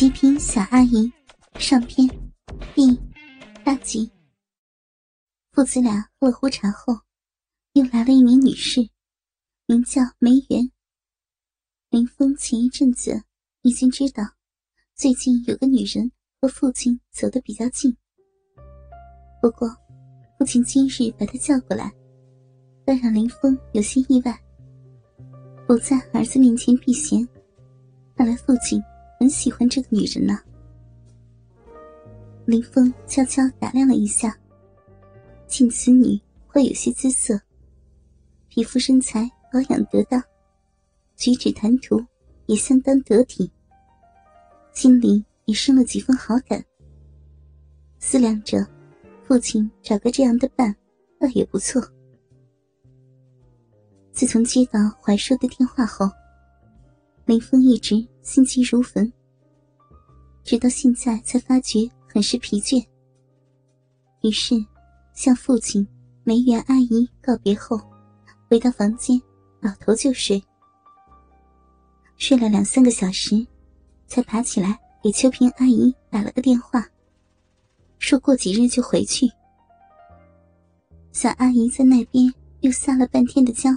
极品小阿姨上篇第八集。父子俩喝了壶茶后，又来了一名女士，名叫梅园。林峰前一阵子已经知道，最近有个女人和父亲走得比较近。不过，父亲今日把她叫过来，倒让林峰有些意外。不在儿子面前避嫌，看来父亲。很喜欢这个女人呢。林峰悄悄打量了一下，见此女会有些姿色，皮肤身材保养得当，举止谈吐也相当得体，心里也生了几分好感。思量着，父亲找个这样的伴，倒也不错。自从接到怀叔的电话后。林峰一直心急如焚，直到现在才发觉很是疲倦。于是，向父亲、梅园阿姨告别后，回到房间，倒头就睡。睡了两三个小时，才爬起来给秋萍阿姨打了个电话，说过几日就回去。小阿姨在那边又撒了半天的娇，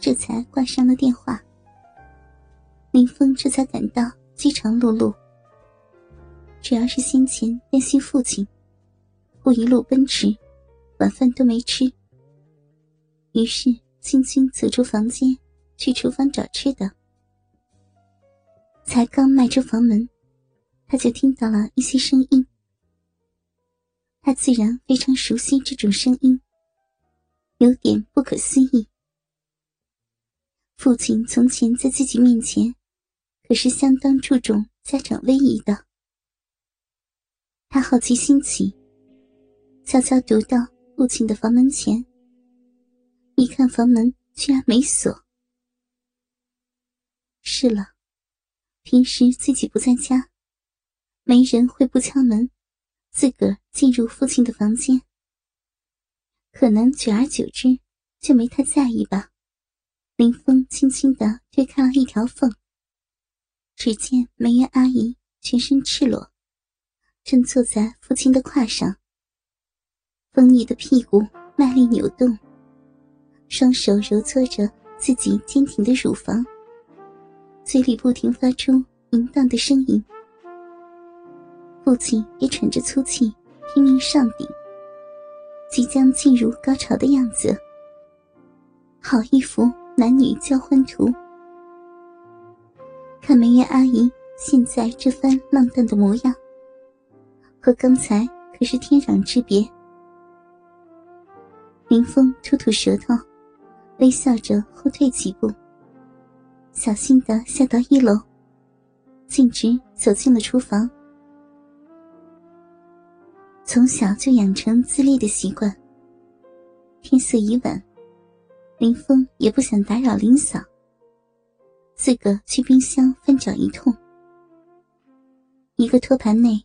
这才挂上了电话。林峰这才感到饥肠辘辘。主要是先前担心父亲，故一路奔驰，晚饭都没吃。于是轻轻走出房间，去厨房找吃的。才刚迈出房门，他就听到了一些声音。他自然非常熟悉这种声音，有点不可思议。父亲从前在自己面前。可是相当注重家长威仪的。他好奇心起，悄悄踱到父亲的房门前，一看房门居然没锁。是了，平时自己不在家，没人会不敲门，自个儿进入父亲的房间。可能久而久之就没太在意吧。林峰轻轻的推开了一条缝。只见梅园阿姨全身赤裸，正坐在父亲的胯上，丰腴的屁股卖力扭动，双手揉搓着自己坚挺的乳房，嘴里不停发出淫荡的声音。父亲也喘着粗气，拼命上顶，即将进入高潮的样子。好一幅男女交欢图！看梅园阿姨现在这番浪荡的模样，和刚才可是天壤之别。林峰吐吐舌头，微笑着后退几步，小心的下到一楼，径直走进了厨房。从小就养成自立的习惯，天色已晚，林峰也不想打扰林嫂。自个去冰箱翻找一通，一个托盘内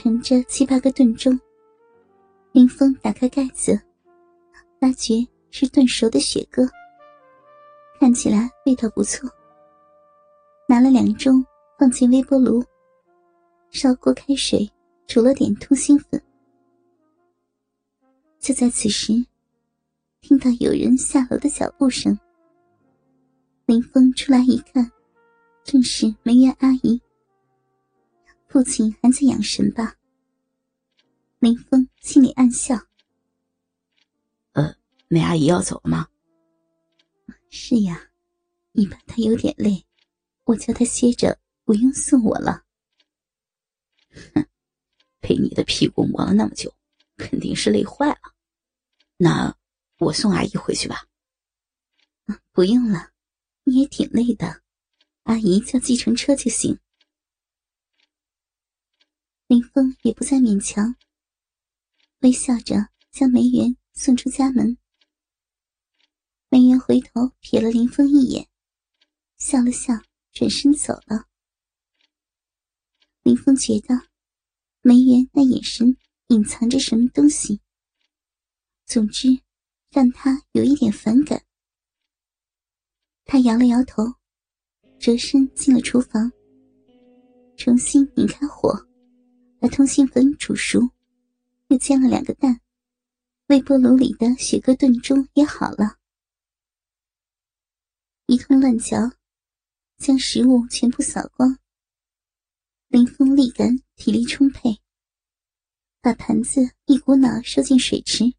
盛着七八个炖盅。林峰打开盖子，发觉是炖熟的雪鸽，看起来味道不错。拿了两盅放进微波炉，烧锅开水，煮了点通心粉。就在此时，听到有人下楼的脚步声。林峰出来一看，正是梅园阿姨。父亲还在养神吧？林峰心里暗笑。呃，梅阿姨要走了吗？是呀，你怕她有点累，我叫她歇着，不用送我了。哼，被你的屁股磨了那么久，肯定是累坏了。那我送阿姨回去吧。不用了。你也挺累的，阿姨叫计程车就行。林峰也不再勉强，微笑着将梅园送出家门。梅园回头瞥了林峰一眼，笑了笑，转身走了。林峰觉得梅园那眼神隐藏着什么东西，总之让他有一点反感。他摇了摇头，折身进了厨房。重新拧开火，通心粉煮熟，又煎了两个蛋，微波炉里的雪蛤炖盅也好了。一通乱嚼，将食物全部扫光。林峰力感体力充沛，把盘子一股脑收进水池，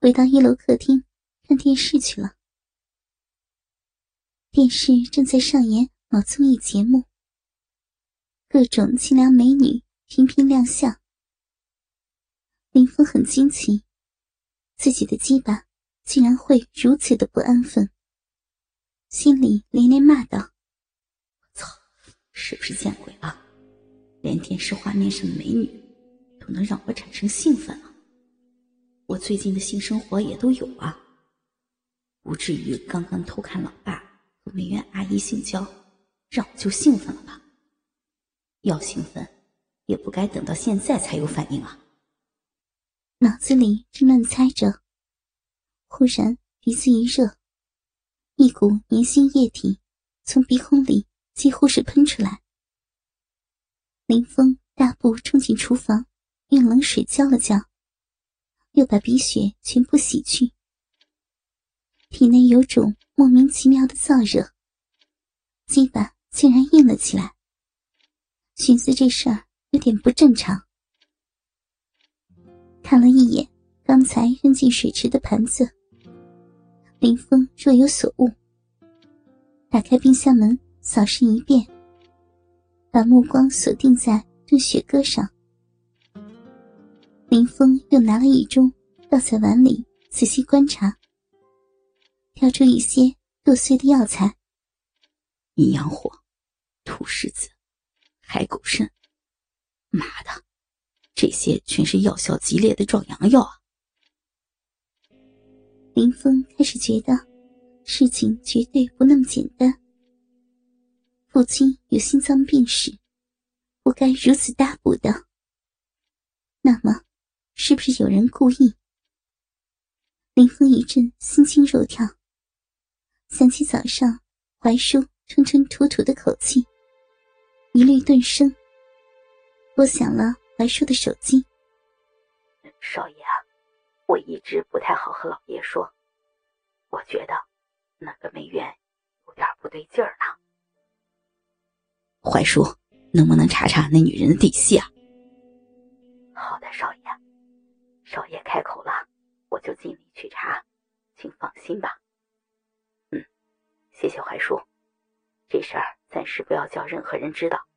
回到一楼客厅看电视去了。电视正在上演某综艺节目，各种清凉美女频频亮相。林峰很惊奇，自己的鸡巴竟然会如此的不安分，心里连连骂道：“操，是不是见鬼了？连电视画面上的美女都能让我产生兴奋了？我最近的性生活也都有啊，不至于刚刚偷看老爸和。”美院阿姨性交，让我就兴奋了吧？要兴奋，也不该等到现在才有反应啊！脑子里正乱猜着，忽然鼻子一热，一股粘性液体从鼻孔里几乎是喷出来。林峰大步冲进厨房，用冷水浇了浇，又把鼻血全部洗去。体内有种莫名其妙的燥热，鸡巴竟然硬了起来。寻思这事儿有点不正常，看了一眼刚才扔进水池的盘子，林峰若有所悟，打开冰箱门扫视一遍，把目光锁定在炖雪鸽上。林峰又拿了一盅倒在碗里，仔细观察。挑出一些剁碎的药材，阴阳火、土狮子、海狗肾，妈的，这些全是药效极烈的壮阳药啊！林峰开始觉得事情绝对不那么简单。父亲有心脏病史，不该如此大补的。那么，是不是有人故意？林峰一阵心惊肉跳。想起早上怀叔吞吞吐吐的口气，一律顿生。拨响了槐叔的手机。少爷啊，我一直不太好和老爷说，我觉得那个梅园有点不对劲儿呢。槐叔，能不能查查那女人的底细啊？好的，少爷，少爷开口了，我就尽力去查，请放心吧。嗯谢谢槐树，这事儿暂时不要叫任何人知道。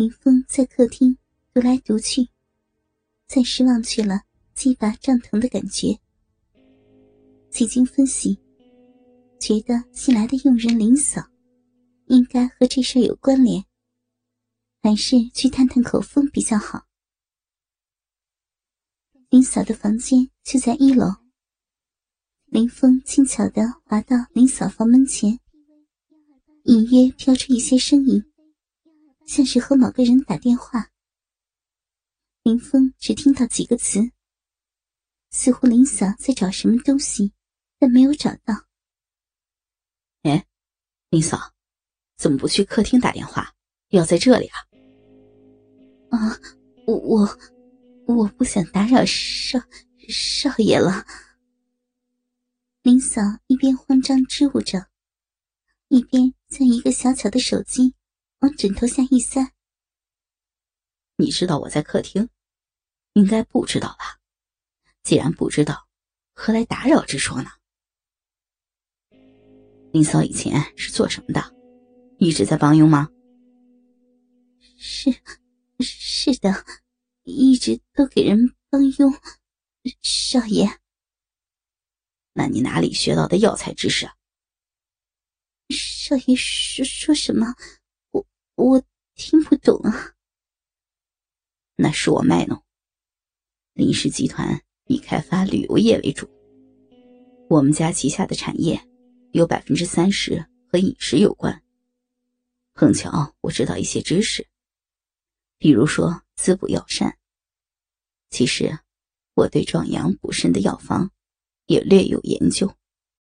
林峰在客厅独来独去，暂时忘去了鸡巴胀疼的感觉。几经分析，觉得新来的佣人林嫂应该和这事有关联，还是去探探口风比较好。林嫂的房间就在一楼。林峰轻巧地滑到林嫂房门前，隐约飘出一些声音，像是和某个人打电话。林峰只听到几个词，似乎林嫂在找什么东西，但没有找到。哎，林嫂，怎么不去客厅打电话，要在这里啊？啊，我我我不想打扰少少爷了。林嫂一边慌张支吾着，一边将一个小巧的手机往枕头下一塞。你知道我在客厅，应该不知道吧？既然不知道，何来打扰之说呢？林嫂以前是做什么的？一直在帮佣吗？是，是的，一直都给人帮佣，少爷。那你哪里学到的药材知识啊？少爷说说什么？我听不懂啊。那是我卖弄。林氏集团以开发旅游业为主，我们家旗下的产业有百分之三十和饮食有关。碰巧我知道一些知识，比如说滋补药膳。其实，我对壮阳补肾的药方。也略有研究。